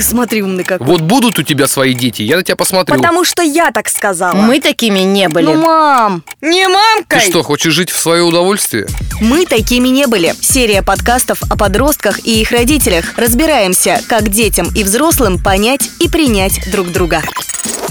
Ты смотри, умный какой. Вот будут у тебя свои дети, я на тебя посмотрю. Потому что я так сказала. Мы такими не были. Ну, мам, не Ты мамкой. что, хочешь жить в свое удовольствие? Мы такими не были. Серия подкастов о подростках и их родителях. Разбираемся, как детям и взрослым понять и принять друг друга.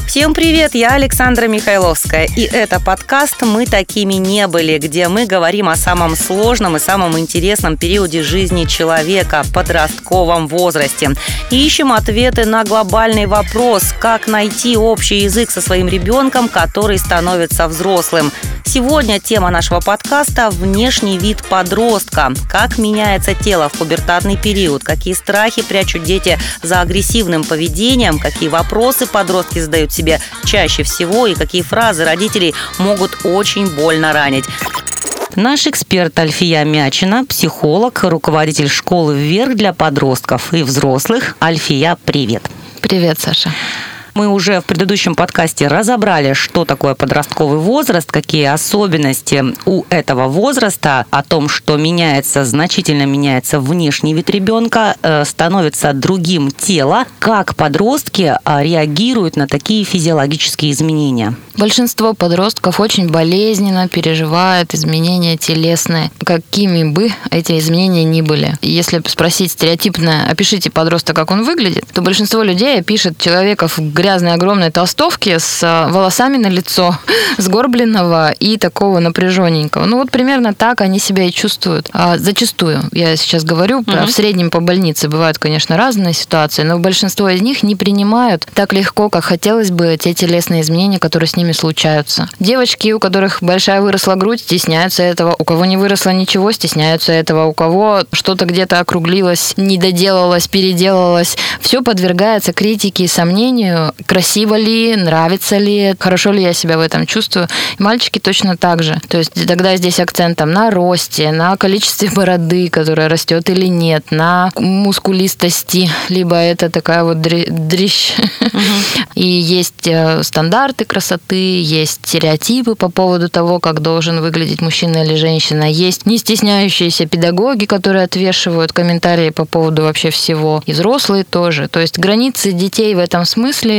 Всем привет, я Александра Михайловская. И это подкаст «Мы такими не были», где мы говорим о самом сложном и самом интересном периоде жизни человека – подростковом возрасте. И ищем ответы на глобальный вопрос, как найти общий язык со своим ребенком, который становится взрослым. Сегодня тема нашего подкаста – внешний вид подростка. Как меняется тело в пубертатный период, какие страхи прячут дети за агрессивным поведением, какие вопросы подростки задают себе чаще всего и какие фразы родителей могут очень больно ранить. Наш эксперт Альфия Мячина, психолог, руководитель школы «Вверх» для подростков и взрослых. Альфия, привет. Привет, Саша. Мы уже в предыдущем подкасте разобрали, что такое подростковый возраст, какие особенности у этого возраста, о том, что меняется, значительно меняется внешний вид ребенка, э, становится другим тело, как подростки э, реагируют на такие физиологические изменения. Большинство подростков очень болезненно переживают изменения телесные, какими бы эти изменения ни были. Если спросить стереотипно, опишите подростка, как он выглядит, то большинство людей опишет человека в грязной огромной толстовке с э, волосами на лицо, сгорбленного и такого напряженненького. Ну вот примерно так они себя и чувствуют. А зачастую, я сейчас говорю, про, в среднем по больнице бывают, конечно, разные ситуации, но большинство из них не принимают так легко, как хотелось бы, те телесные изменения, которые с ними случаются. Девочки, у которых большая выросла грудь, стесняются этого. У кого не выросло ничего, стесняются этого. У кого что-то где-то округлилось, не доделалось, переделалось. Все подвергается критике и сомнению, красиво ли, нравится ли, хорошо ли я себя в этом чувствую. И мальчики точно так же. То есть тогда здесь акцентом на росте, на количестве бороды, которая растет или нет, на мускулистости, либо это такая вот дрищ. И есть э, стандарты красоты, есть стереотипы по поводу того, как должен выглядеть мужчина или женщина. Есть не стесняющиеся педагоги, которые отвешивают комментарии по поводу вообще всего. И взрослые тоже. То есть границы детей в этом смысле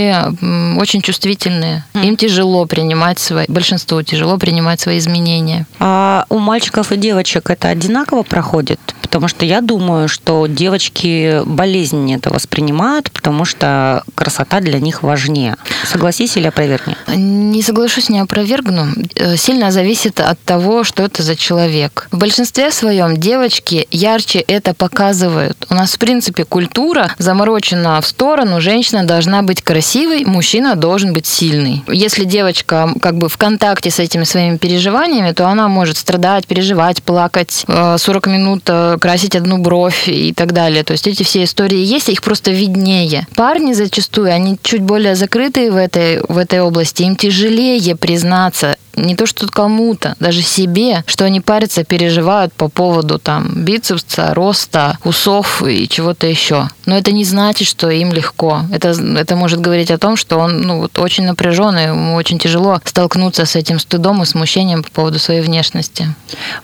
очень чувствительные. Им тяжело принимать свои, большинству тяжело принимать свои изменения. А у мальчиков и девочек это одинаково проходит? Потому что я думаю, что девочки болезненнее это воспринимают, потому что красота для них важнее. Согласись или опровергни? Не соглашусь, не опровергну. Э, Сильно зависит от того, что это за человек. В большинстве своем девочки ярче это показывают. У нас, в принципе, культура заморочена в сторону. Женщина должна быть красивой, мужчина должен быть сильный. Если девочка как бы в контакте с этими своими переживаниями, то она может страдать, переживать, плакать, э, 40 минут э, красить одну бровь и так далее. То есть эти все истории есть, их просто виднее. Парни зачастую, они чуть более закрытые в этой, в этой области, им тяжелее признаться не то что кому-то, даже себе, что они парятся, переживают по поводу там бицепса, роста, усов и чего-то еще. Но это не значит, что им легко. Это, это может говорить о том, что он ну, вот очень напряженный, ему очень тяжело столкнуться с этим стыдом и смущением по поводу своей внешности.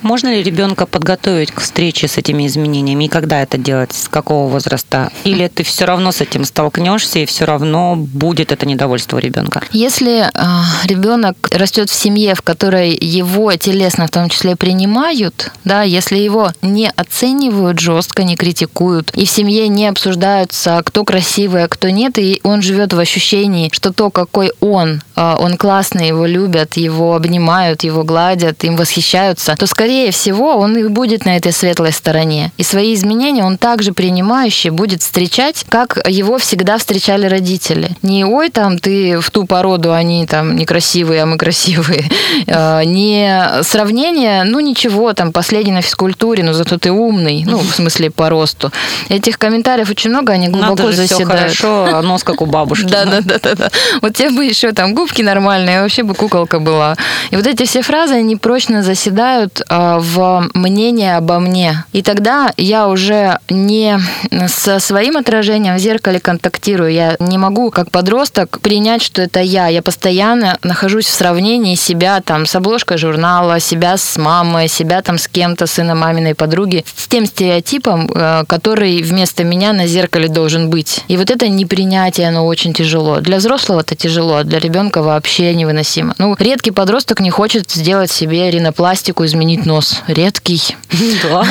Можно ли ребенка подготовить к встрече с этими изменениями? И когда это делать? С какого возраста? Или ты все равно с этим столкнешься, и все равно будет это недовольство у ребенка? Если э, ребенок растет в семье, в которой его телесно в том числе принимают, да, если его не оценивают жестко, не критикуют, и в семье не обсуждаются, кто красивый, а кто нет, и он живет в ощущении, что то, какой он, э, он классный, его любят, его обнимают, его гладят, им восхищаются, то, скорее всего, он и будет на этой светлой стороне. И свои изменения он также принимающий будет встречать, как его всегда встречали родители. Не ой, там ты в ту породу, они там некрасивые, а мы красивые. Э, Не сравнение, ну ничего, там последний на физкультуре, но зато ты умный, ну в смысле по росту. Этих комментариев очень много, они глубоко Надо же все заседают. хорошо, а нос как у бабушки. Да, да, да, да, да. Вот тебе бы еще там губки нормальные, вообще бы куколка была. И вот эти все фразы, они прочно заседают а, в мнение обо мне. И тогда я уже не со своим отражением в зеркале контактирую. Я не могу, как подросток, принять, что это я. Я постоянно нахожусь в сравнении себя себя там с обложкой журнала, себя с мамой, себя там с кем-то, сыном маминой подруги, с тем стереотипом, э, который вместо меня на зеркале должен быть. И вот это непринятие, оно очень тяжело. Для взрослого это тяжело, а для ребенка вообще невыносимо. Ну, редкий подросток не хочет сделать себе ринопластику, изменить нос. Редкий. Да.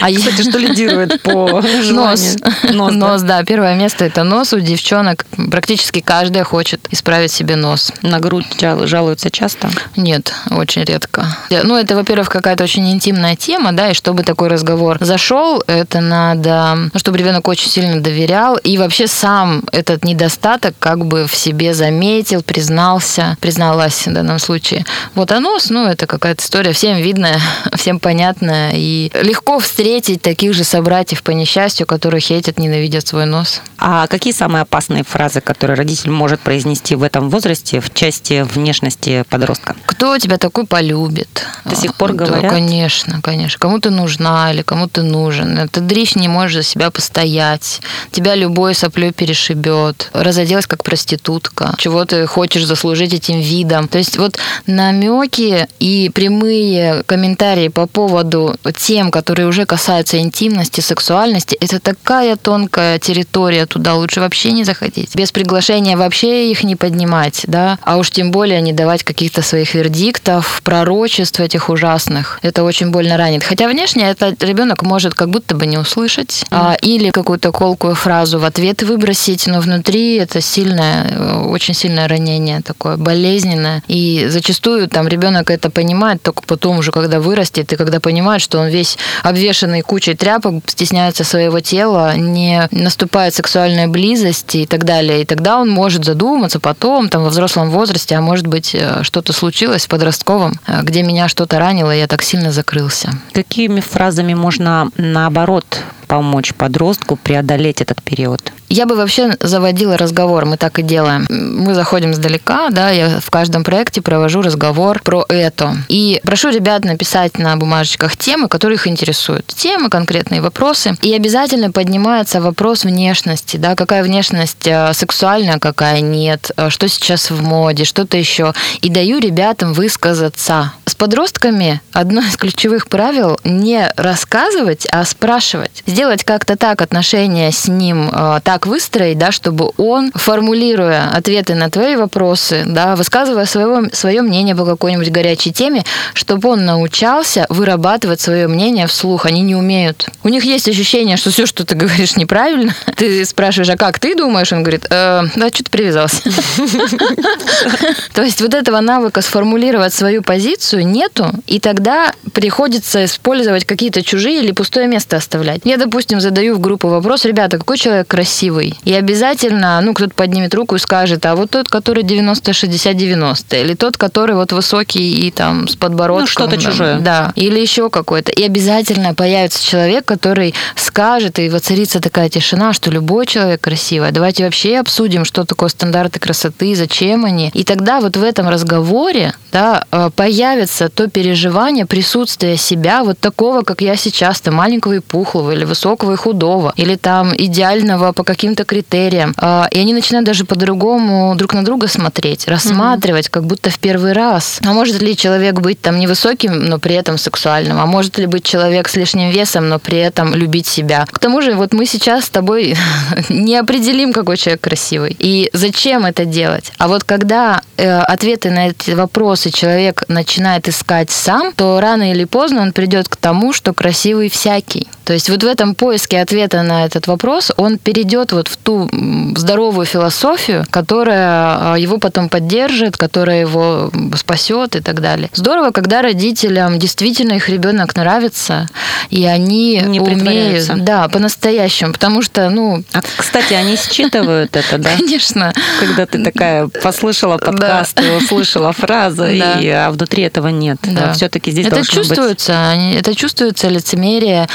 А Кстати, что лидирует по Нос. Нос, да. Первое место это нос. У девчонок практически каждая хочет исправить себе нос. На грудь жал- жалуются часто. Нет, очень редко. Ну, это, во-первых, какая-то очень интимная тема, да, и чтобы такой разговор зашел, это надо, ну, чтобы ребенок очень сильно доверял и вообще сам этот недостаток как бы в себе заметил, признался, призналась в данном случае. Вот нос, ну, это какая-то история всем видная, всем понятная, и легко встретить таких же собратьев по несчастью, которые хейтят, ненавидят свой нос. А какие самые опасные фразы, которые родитель может произнести в этом возрасте в части внешности подростка? Кто тебя такой полюбит? До сих пор Да, говорят? конечно, конечно. Кому ты нужна или кому ты нужен. Ты дрищ не можешь за себя постоять. Тебя любой соплей перешибет. Разоделась как проститутка. Чего ты хочешь заслужить этим видом. То есть вот намеки и прямые комментарии по поводу тем, которые уже касаются интимности, сексуальности, это такая тонкая территория, туда лучше вообще не заходить. Без приглашения вообще их не поднимать, да, а уж тем более не давать каких-то своих вердиктов, пророчеств этих ужасных. Это очень больно ранит. Хотя внешне этот ребенок может как будто бы не услышать, а, или какую-то колкую фразу в ответ выбросить, но внутри это сильное, э, очень сильное ранение такое, болезненное. И зачастую там ребенок это понимает только потом уже, когда вырастет, и когда понимает, что он весь обвешанный кучей тряпок, стесняется своего тела, не наступает сексуальная близость и так далее. И тогда он может задуматься потом, там, во взрослом возрасте, а может быть, э, что-то случилось в подростковом, э, где меня что-то ранило, я так сильно закрылся. Какими фразами можно, наоборот, помочь подростку преодолеть этот период? Я бы вообще заводила разговор, мы так и делаем. Мы заходим издалека, да, я в каждом проекте провожу разговор про это. И прошу ребят написать на бумажечках темы, которые их интересуют. Темы, конкретные вопросы. И обязательно поднимается вопрос внешности, да, какая внешность э, сексуальная, какая нет, э, что сейчас в моде, что-то еще. И даю ребятам высказаться. С подростками одно из ключевых правил не рассказывать, а спрашивать. Сделать как-то так отношения с ним э, так выстроить, да, чтобы он, формулируя ответы на твои вопросы, да, высказывая своего, свое мнение по какой-нибудь горячей теме, чтобы он научался вырабатывать свое мнение вслух. Они не умеют. У них есть ощущение, что все, что ты говоришь, неправильно. Ты спрашиваешь, а как ты думаешь? Он говорит, «Э, да, что-то привязался. То есть вот этого навыка сформулировать свою позицию нету, и тогда приходится использовать какие-то чужие или пустое место оставлять. Я, допустим, задаю в группу вопрос, ребята, какой человек красивый? И обязательно, ну, кто-то поднимет руку и скажет, а вот тот, который 90-60-90, или тот, который вот высокий и там с подбородком. Ну, что-то да, чужое. Да, или еще какой-то. И обязательно появится человек, который скажет, и воцарится такая тишина, что любой человек красивый. Давайте вообще обсудим, что такое стандарты красоты, зачем они. И тогда вот в этом разговоре да, э, появится то переживание присутствия себя вот такого, как я сейчас, там маленького и пухлого, или высокого и худого, или там идеального по каким-то критериям. А, И они начинают даже по-другому друг на друга смотреть, рассматривать, как будто в первый раз. А может ли человек быть там невысоким, но при этом сексуальным? А может ли быть человек с лишним весом, но при этом любить себя? К тому же, вот мы сейчас с тобой не определим, какой человек красивый. И зачем это делать? А вот когда э, ответы на эти вопросы человек начинает искать сам, то рано или поздно он придет к тому, что красивый всякий. То есть вот в этом поиске ответа на этот вопрос он перейдет вот в ту здоровую философию, которая а, его потом поддержит, которая его спасет и так далее. Здорово, когда родителям действительно их ребенок нравится, и они Не умеют, да, по-настоящему, потому что, ну, А, кстати, они считывают это, да? конечно, Когда ты такая послышала подкаст, и услышала фразы, Да. и, а внутри этого нет. Да. Все-таки здесь это быть- чувствуется, они- это чувствуется лицемерие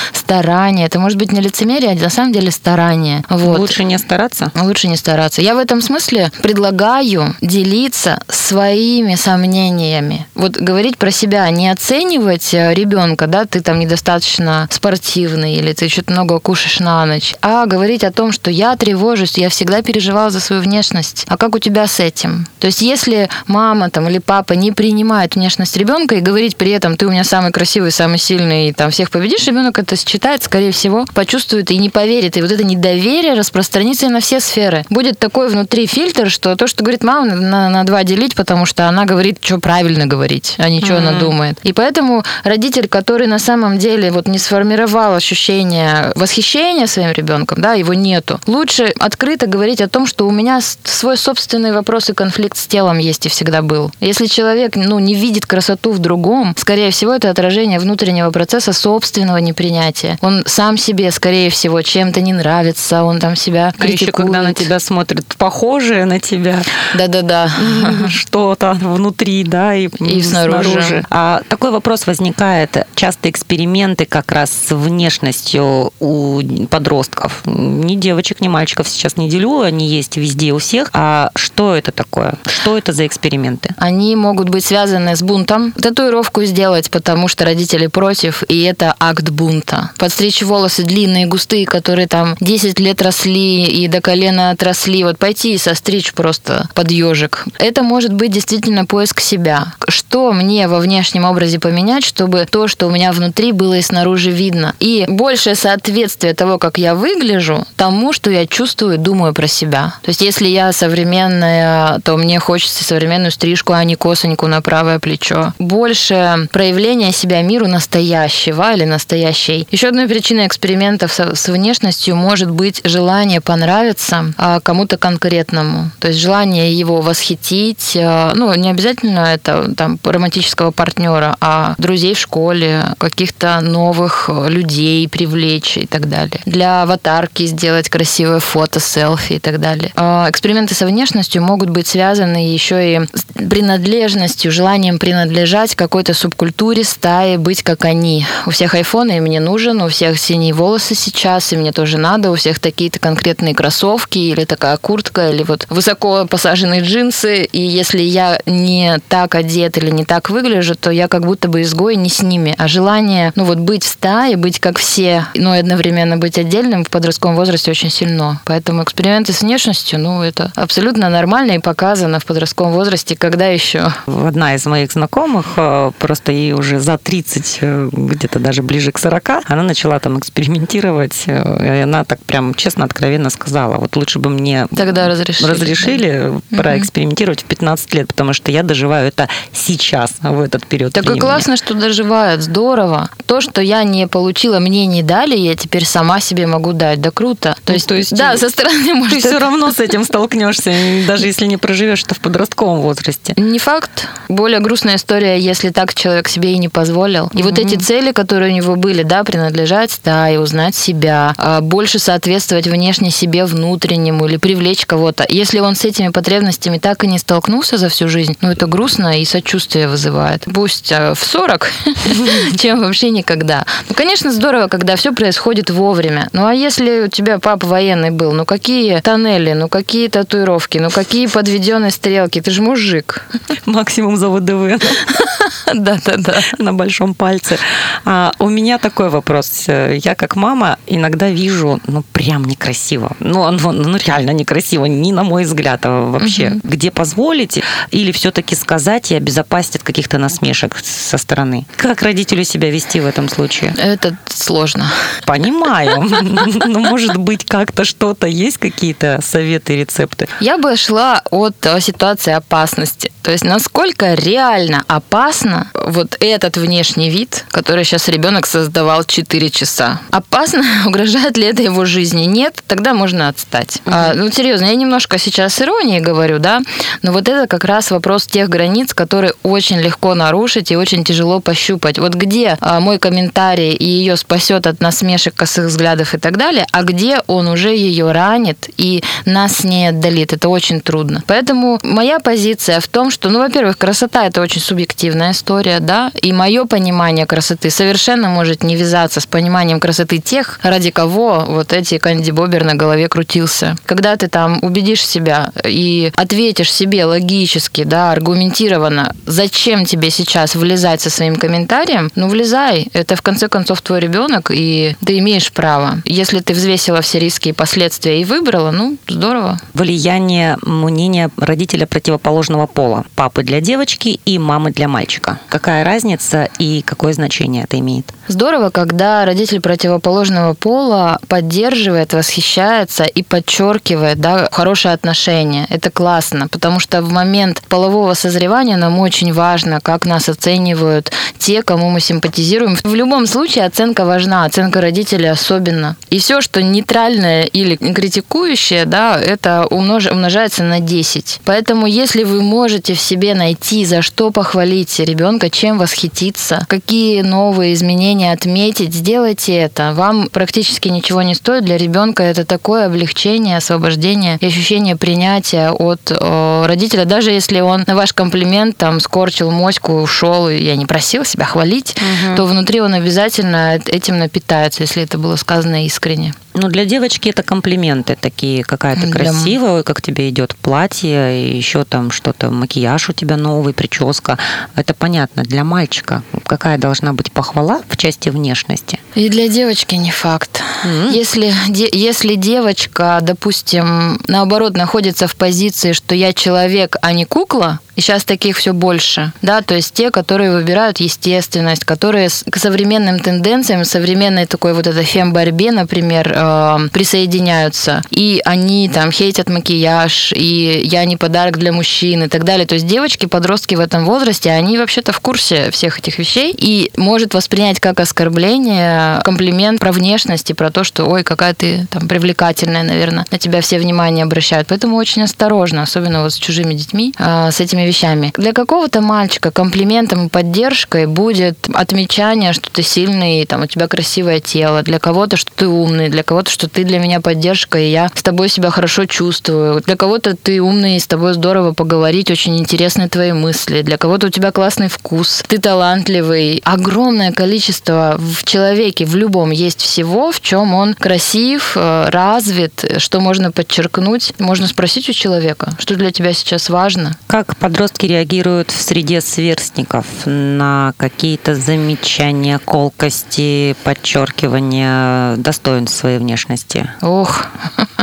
старание. Это может быть не лицемерие, а на самом деле старание. Вот. Лучше не стараться? Лучше не стараться. Я в этом смысле предлагаю делиться своими сомнениями. Вот говорить про себя, не оценивать э, ребенка, да, ты там недостаточно спортивный или ты что-то много кушаешь на ночь, а говорить о том, что я тревожусь, я всегда переживала за свою внешность. А как у тебя с этим? То есть если мама там или папа не принимает внешность ребенка и говорить при этом, ты у меня самый красивый, самый сильный, и там всех победишь, ребенок это считает, скорее всего, почувствует и не поверит. И вот это недоверие распространится на все сферы. Будет такой внутри фильтр, что то, что говорит мама, на, на два делить, потому что она говорит, что правильно говорить, а не что mm-hmm. она думает. И поэтому родитель, который на самом деле вот не сформировал ощущение восхищения своим ребенком, да, его нету, лучше открыто говорить о том, что у меня свой собственный вопрос и конфликт с телом есть и всегда был. Если человек, ну, не видит красоту в другом, скорее всего, это отражение внутреннего процесса собственного непринятия. Он сам себе, скорее всего, чем-то не нравится, он там себя критикует. А еще когда на тебя смотрят похожие на тебя. Да-да-да. Что-то внутри, да, и, и снаружи. снаружи. А такой вопрос возникает. Часто эксперименты как раз с внешностью у подростков. Ни девочек, ни мальчиков сейчас не делю, они есть везде у всех. А что это такое? Что это за эксперименты? Они могут быть связаны с бунтом. Татуировку сделать, потому что родители против, и это акт бунта. Подстричь волосы длинные, густые, которые там 10 лет росли и до колена отросли. Вот пойти и состричь просто под ежик. Это может быть действительно поиск себя. Что мне во внешнем образе поменять, чтобы то, что у меня внутри, было и снаружи видно. И большее соответствие того, как я выгляжу, тому, что я чувствую, думаю про себя. То есть, если я современная, то мне хочется современную стрижку, а не косоньку на правое плечо. Больше проявления себя миру настоящего или настоящей. Еще одной причиной экспериментов с внешностью может быть желание понравиться а, кому-то конкретному. То есть желание его восхитить. А, ну, не обязательно это там романтического партнера, а друзей в школе, каких-то новых людей привлечь и так далее. Для аватарки сделать красивое фото, селфи и так далее. А, эксперименты со внешностью могут быть связаны еще и с принадлежностью, желанием принадлежать какой-то субкультуре, стае, быть как они. У всех айфоны, и мне нужен, у всех синие волосы сейчас, и мне тоже надо, у всех такие-то конкретные кроссовки, или такая куртка, или вот высоко посаженные джинсы, и если я не так одет или не так выгляжу, то я как будто бы изгой не с ними, а желание, ну вот быть в стае, быть как все, но и одновременно быть отдельным в подростковом возрасте очень сильно. Поэтому эксперименты с внешностью, ну это абсолютно нормально и показано в подростковом возрасте, когда еще? Одна из моих знакомых, э, просто ей уже за 30, э, где-то даже ближе к 40, она начала там экспериментировать, э, и она так прям честно, откровенно сказала, вот лучше бы мне Тогда разрешили, разрешили да? проэкспериментировать в 15 лет, потому что я доживаю это сейчас, в этот период Так времени. и классно, что доживают, здорово. То, что я не получила, мне не дали, я теперь сама себе могу дать. Да круто. То ну, есть, то есть да, со стороны может... Ты все равно с этим столкнешься, даже если не проживешь это в подростковом возрасте. Не факт. Более грустная история, если так человек себе и не позволил. И вот эти цели, которые у него были, да, принадлежать стае, узнать себя, а, больше соответствовать внешне себе внутреннему или привлечь кого-то. Если он с этими потребностями так и не столкнулся за всю жизнь, ну это грустно и сочувствие вызывает. Пусть а, в 40, чем вообще никогда. Ну, конечно, здорово, когда все происходит вовремя. Ну а если у тебя папа военный был, ну какие тоннели, ну какие татуировки, ну какие подведенные стрелки, ты же мужик. Максимум за ВДВ. Да-да-да. На большом пальце. А, у меня такой вопрос. Я как мама иногда вижу, ну, прям некрасиво. Ну, ну, ну реально некрасиво, не на мой взгляд, а вообще. Угу. Где позволите? Или все-таки сказать и обезопасить от каких-то насмешек со стороны? Как родителю себя вести в этом случае? Это сложно. Понимаю. Но, может быть, как-то что-то есть, какие-то советы, рецепты? Я бы шла от ситуации опасности. То есть, насколько реально опасно вот этот внешний вид, который сейчас ребенок создавал 4 часа. Опасно? Угрожает ли это его жизни? Нет, тогда можно отстать. Угу. А, ну, серьезно, я немножко сейчас с иронией говорю, да, но вот это как раз вопрос тех границ, которые очень легко нарушить и очень тяжело пощупать. Вот где а, мой комментарий и ее спасет от насмешек, косых взглядов и так далее, а где он уже ее ранит и нас не отдалит. Это очень трудно. Поэтому моя позиция в том, что, ну, во-первых, красота это очень субъективная индивидуальная история, да, и мое понимание красоты совершенно может не вязаться с пониманием красоты тех, ради кого вот эти Канди Бобер на голове крутился. Когда ты там убедишь себя и ответишь себе логически, да, аргументированно, зачем тебе сейчас влезать со своим комментарием, ну влезай, это в конце концов твой ребенок, и ты имеешь право. Если ты взвесила все риски и последствия и выбрала, ну здорово. Влияние мнения родителя противоположного пола. Папы для девочки и мамы для мальчика. Какая разница и какое значение это имеет? Здорово, когда родитель противоположного пола поддерживает, восхищается и подчеркивает да, хорошие отношения. Это классно, потому что в момент полового созревания нам очень важно, как нас оценивают те, кому мы симпатизируем. В любом случае оценка важна, оценка родителей особенно. И все, что нейтральное или критикующее, да, это умнож... умножается на 10. Поэтому если вы можете в себе найти, за что похвалить ребенка, чем восхититься, какие новые изменения отметить, сделайте это. Вам практически ничего не стоит. Для ребенка это такое облегчение, освобождение и ощущение принятия от э, родителя. Даже если он на ваш комплимент там скорчил моську, ушел, и я не просил себя хвалить, угу. то внутри он обязательно этим напитается, если это было сказано искренне. Ну, для девочки это комплименты такие, какая-то красивая, ой, как тебе идет платье, и еще там что-то, макияж у тебя новый, прическа. Это понятно. Для мальчика какая должна быть похвала в части внешности? И для девочки не факт. Mm-hmm. Если, де, если девочка, допустим, наоборот, находится в позиции, что я человек, а не кукла, и сейчас таких все больше, да, то есть те, которые выбирают естественность, которые к современным тенденциям, современной такой вот этой фем-борьбе, например, э, присоединяются, и они там хейтят макияж, и я не подарок для мужчин и так далее. То есть девочки, подростки в этом возрасте, они вообще-то в курсе всех этих вещей и может воспринять как оскорбление комплимент про внешность и про то, что ой, какая ты там привлекательная, наверное, на тебя все внимание обращают. Поэтому очень осторожно, особенно вот с чужими детьми, э, с этими вещами. Для какого-то мальчика комплиментом и поддержкой будет отмечание, что ты сильный, там у тебя красивое тело, для кого-то, что ты умный, для кого-то, что ты для меня поддержка, и я с тобой себя хорошо чувствую. Для кого-то ты умный, и с тобой здорово поговорить, очень интересны твои мысли. Для кого-то у тебя классный вкус, ты талантливый. Огромное количество в человеке, в любом, есть всего, в чем он красив, э, развит, что можно подчеркнуть. Можно спросить у человека, что для тебя сейчас важно. Как под подростки реагируют в среде сверстников на какие-то замечания, колкости, подчеркивания достоинств своей внешности? Ох,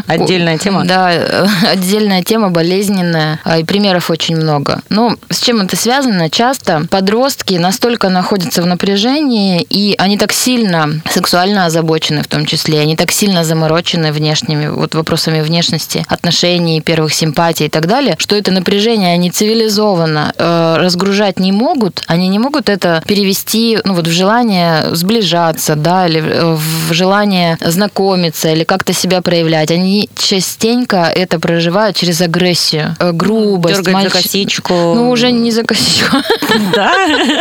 отдельная тема. Да, отдельная тема, болезненная, а, и примеров очень много. Ну, с чем это связано? Часто подростки настолько находятся в напряжении, и они так сильно сексуально озабочены в том числе, они так сильно заморочены внешними вот вопросами внешности, отношений, первых симпатий и так далее, что это напряжение они цивилизованно цивилизованно э, разгружать не могут, они не могут это перевести ну, вот в желание сближаться, да, или в желание знакомиться, или как-то себя проявлять. Они частенько это проживают через агрессию, э, грубость. Дергать мальчик... за косичку. Ну, уже не за косичку. Да?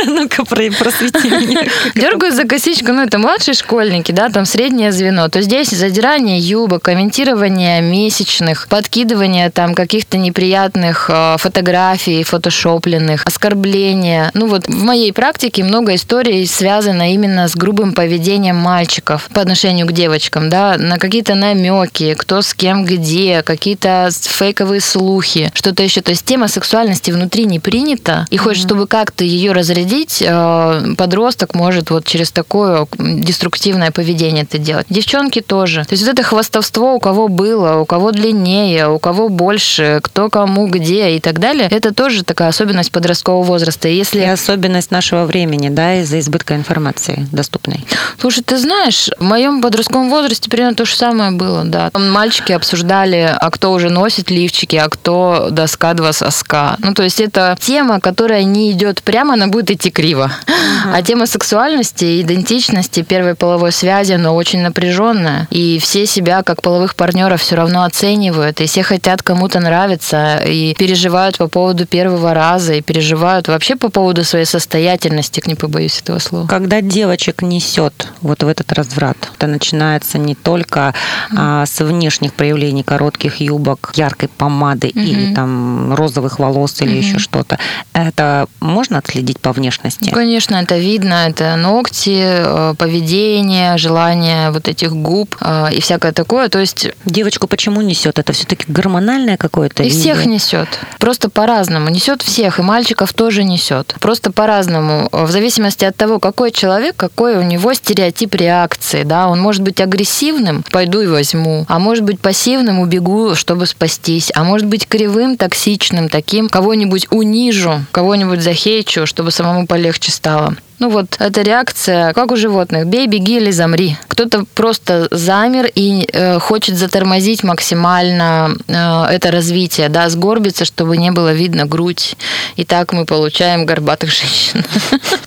Ну-ка, просвети меня. Дергают за косичку, ну, это младшие школьники, да, там среднее звено. То здесь задирание юбок, комментирование месячных, подкидывание там каких-то неприятных э, фотографий, фотографий фотошопленных, оскорбления. Ну вот в моей практике много историй связано именно с грубым поведением мальчиков по отношению к девочкам, да, на какие-то намеки, кто с кем где, какие-то фейковые слухи, что-то еще. То есть тема сексуальности внутри не принята, и хочешь, чтобы как-то ее разрядить, э, подросток может вот через такое деструктивное поведение это делать. Девчонки тоже. То есть вот это хвастовство, у кого было, у кого длиннее, у кого больше, кто кому где и так далее, это тоже такая особенность подросткового возраста. Если... И особенность нашего времени, да, из-за избытка информации доступной. Слушай, ты знаешь, в моем подростковом возрасте примерно то же самое было, да. Мальчики обсуждали, а кто уже носит лифчики, а кто доска два соска. Ну, то есть это тема, которая не идет прямо, она будет идти криво. Uh-huh. А тема сексуальности, идентичности, первой половой связи, она очень напряженная. И все себя как половых партнеров все равно оценивают, и все хотят кому-то нравиться, и переживают по поводу первого раза и переживают вообще по поводу своей состоятельности, не побоюсь этого слова. Когда девочек несет вот в этот разврат, это начинается не только а, с внешних проявлений коротких юбок, яркой помады Мгм. или там розовых волос или Мгм. еще что-то, это можно отследить по внешности? Конечно, это видно, это ногти, э, поведение, желание вот этих губ э, и всякое такое. То есть Девочку почему несет? Это все-таки гормональное какое-то? и всех несет. Просто по-разному. Несет всех, и мальчиков тоже несет. Просто по-разному. В зависимости от того, какой человек, какой у него стереотип реакции. Да? Он может быть агрессивным, пойду и возьму. А может быть пассивным, убегу, чтобы спастись. А может быть кривым, токсичным, таким, кого-нибудь унижу, кого-нибудь захейчу, чтобы самому полегче стало. Ну вот, эта реакция, как у животных. Бей, беги или замри. Кто-то просто замер и э, хочет затормозить максимально э, это развитие, да, сгорбиться, чтобы не было видно грудь. И так мы получаем горбатых женщин.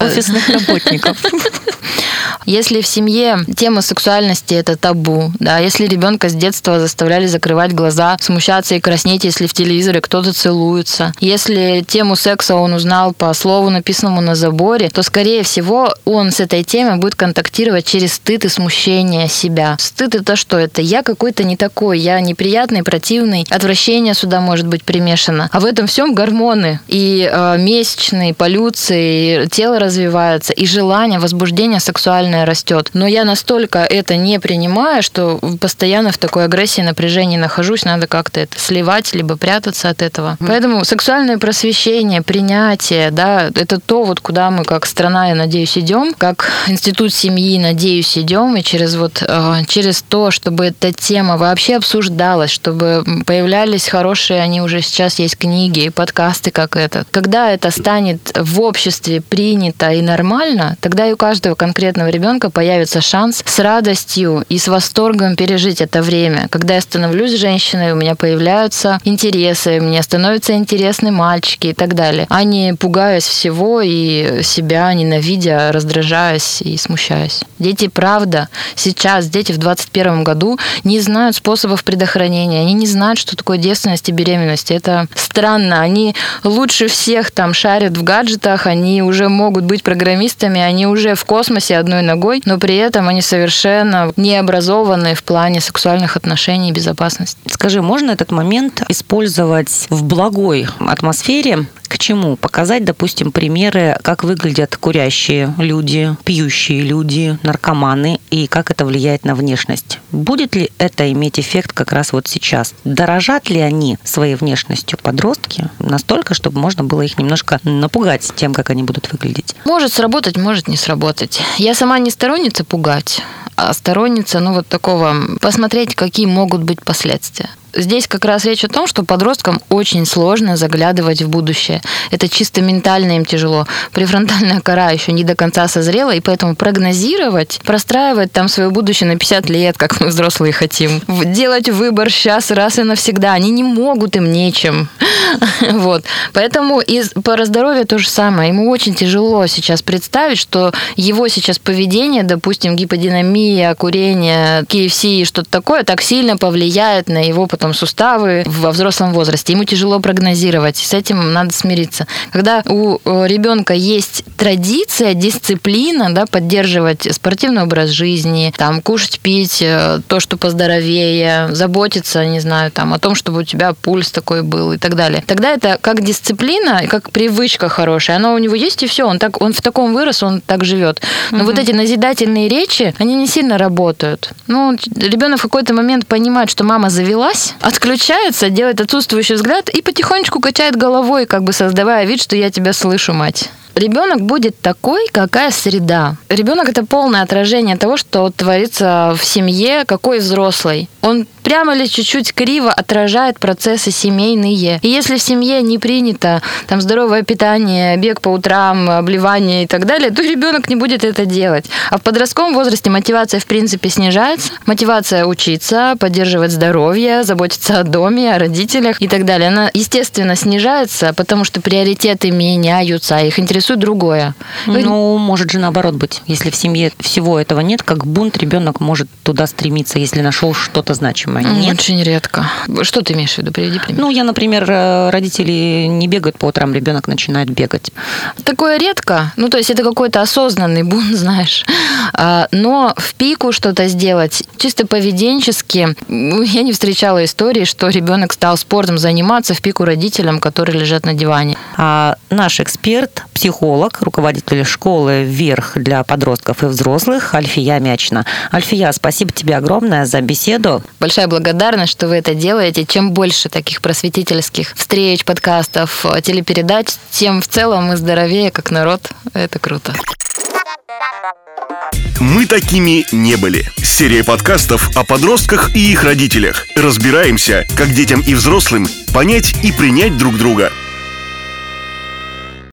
Офисных работников. Если в семье тема сексуальности это табу, да, если ребенка с детства заставляли закрывать глаза, смущаться и краснеть, если в телевизоре кто-то целуется, если тему секса он узнал по слову, написанному на заборе, то, скорее всего, он с этой темой будет контактировать через стыд и смущение себя. Стыд это что? Это я какой-то не такой, я неприятный, противный, отвращение сюда может быть примешано. А в этом всем гормоны и э, месячные, полюции, тело развивается, и желание, возбуждение сексуальное растет. Но я настолько это не принимаю, что постоянно в такой агрессии, напряжении нахожусь, надо как-то это сливать, либо прятаться от этого. Поэтому сексуальное просвещение, принятие, да, это то, вот куда мы как страна, я надеюсь, идем, как институт семьи, надеюсь, идем, и через вот э, через то, чтобы эта тема вообще обсуждалась, чтобы появлялись хорошие, они уже сейчас есть книги и подкасты, как этот. Когда это станет в обществе принято и нормально, тогда и у каждого конкретного ребенка появится шанс с радостью и с восторгом пережить это время. Когда я становлюсь женщиной, у меня появляются интересы, мне становятся интересны мальчики и так далее. А не пугаясь всего и себя ненавидя, раздражаясь и смущаясь. Дети, правда, сейчас, дети в 21 году не знают способов предохранения, они не знают, что такое девственность и беременность. Это странно. Они лучше всех там шарят в гаджетах, они уже могут быть программистами, они уже в космосе одной ногой, но при этом они совершенно не образованы в плане сексуальных отношений и безопасности. Скажи, можно этот момент использовать в благой атмосфере? К чему? Показать, допустим, примеры, как выглядят курящие люди, пьющие люди, наркоманы, и как это влияет на внешность. Будет ли это иметь эффект как раз вот сейчас? Дорожат ли они своей внешностью подростки настолько, чтобы можно было их немножко напугать тем, как они будут выглядеть? Может сработать, может не сработать. Я сама не сторонница пугать, а сторонница, ну, вот такого, посмотреть, какие могут быть последствия. Здесь как раз речь о том, что подросткам очень сложно заглядывать в будущее. Это чисто ментально им тяжело. Префронтальная кора еще не до конца созрела, и поэтому прогнозировать, простраивать там свое будущее на 50 лет, как мы взрослые хотим, делать выбор сейчас раз и навсегда, они не могут им нечем. Вот. Поэтому и по здоровью то же самое. Ему очень тяжело сейчас представить, что его сейчас поведение, допустим, гиподинамия, курение, KFC и что-то такое, так сильно повлияет на его потом суставы во взрослом возрасте. Ему тяжело прогнозировать. С этим надо смириться. Когда у э, ребенка есть традиция, дисциплина, да, поддерживать спортивный образ жизни, там, кушать, пить, э, то, что поздоровее, заботиться, не знаю, там, о том, чтобы у тебя пульс такой был и так далее. Тогда это как дисциплина, как привычка хорошая. Она у него есть, и все. Он, так, он в таком вырос, он так живет. Но вот эти назидательные речи, они не сильно работают. Ну, ребенок в какой-то момент понимает, что мама завелась, отключается, делает отсутствующий взгляд и потихонечку качает головой, как бы создавая вид, что я тебя слышу, мать. Ребенок будет такой, какая среда. Ребенок это полное отражение того, что творится в семье, какой взрослый. Он прямо или чуть-чуть криво отражает процессы семейные. И если в семье не принято там здоровое питание, бег по утрам, обливание и так далее, то ребенок не будет это делать. А в подростковом возрасте мотивация в принципе снижается. Мотивация учиться, поддерживать здоровье, заботиться о доме, о родителях и так далее. Она, естественно, снижается, потому что приоритеты меняются, а их интересует другое. Ну, может же наоборот быть. Если в семье всего этого нет, как бунт, ребенок может туда стремиться, если нашел что-то значимое. Нет. Очень редко. Что ты имеешь в виду? Приведи пример. Ну, я, например, э, родители не бегают по утрам, ребенок начинает бегать. Такое редко. Ну, то есть это какой-то осознанный бунт, знаешь. А, Но в пику что-то сделать, чисто поведенчески, ну, я не встречала истории, что ребенок стал спортом заниматься в пику родителям, которые лежат на диване. А наш эксперт, психолог, руководитель школы «Вверх» для подростков и взрослых Альфия Мячина. Альфия, спасибо тебе огромное за беседу. Большая благодарность, что вы это делаете. Чем больше таких просветительских встреч, подкастов, телепередач, тем в целом мы здоровее как народ. Это круто. Мы такими не были. Серия подкастов о подростках и их родителях. Разбираемся, как детям и взрослым понять и принять друг друга.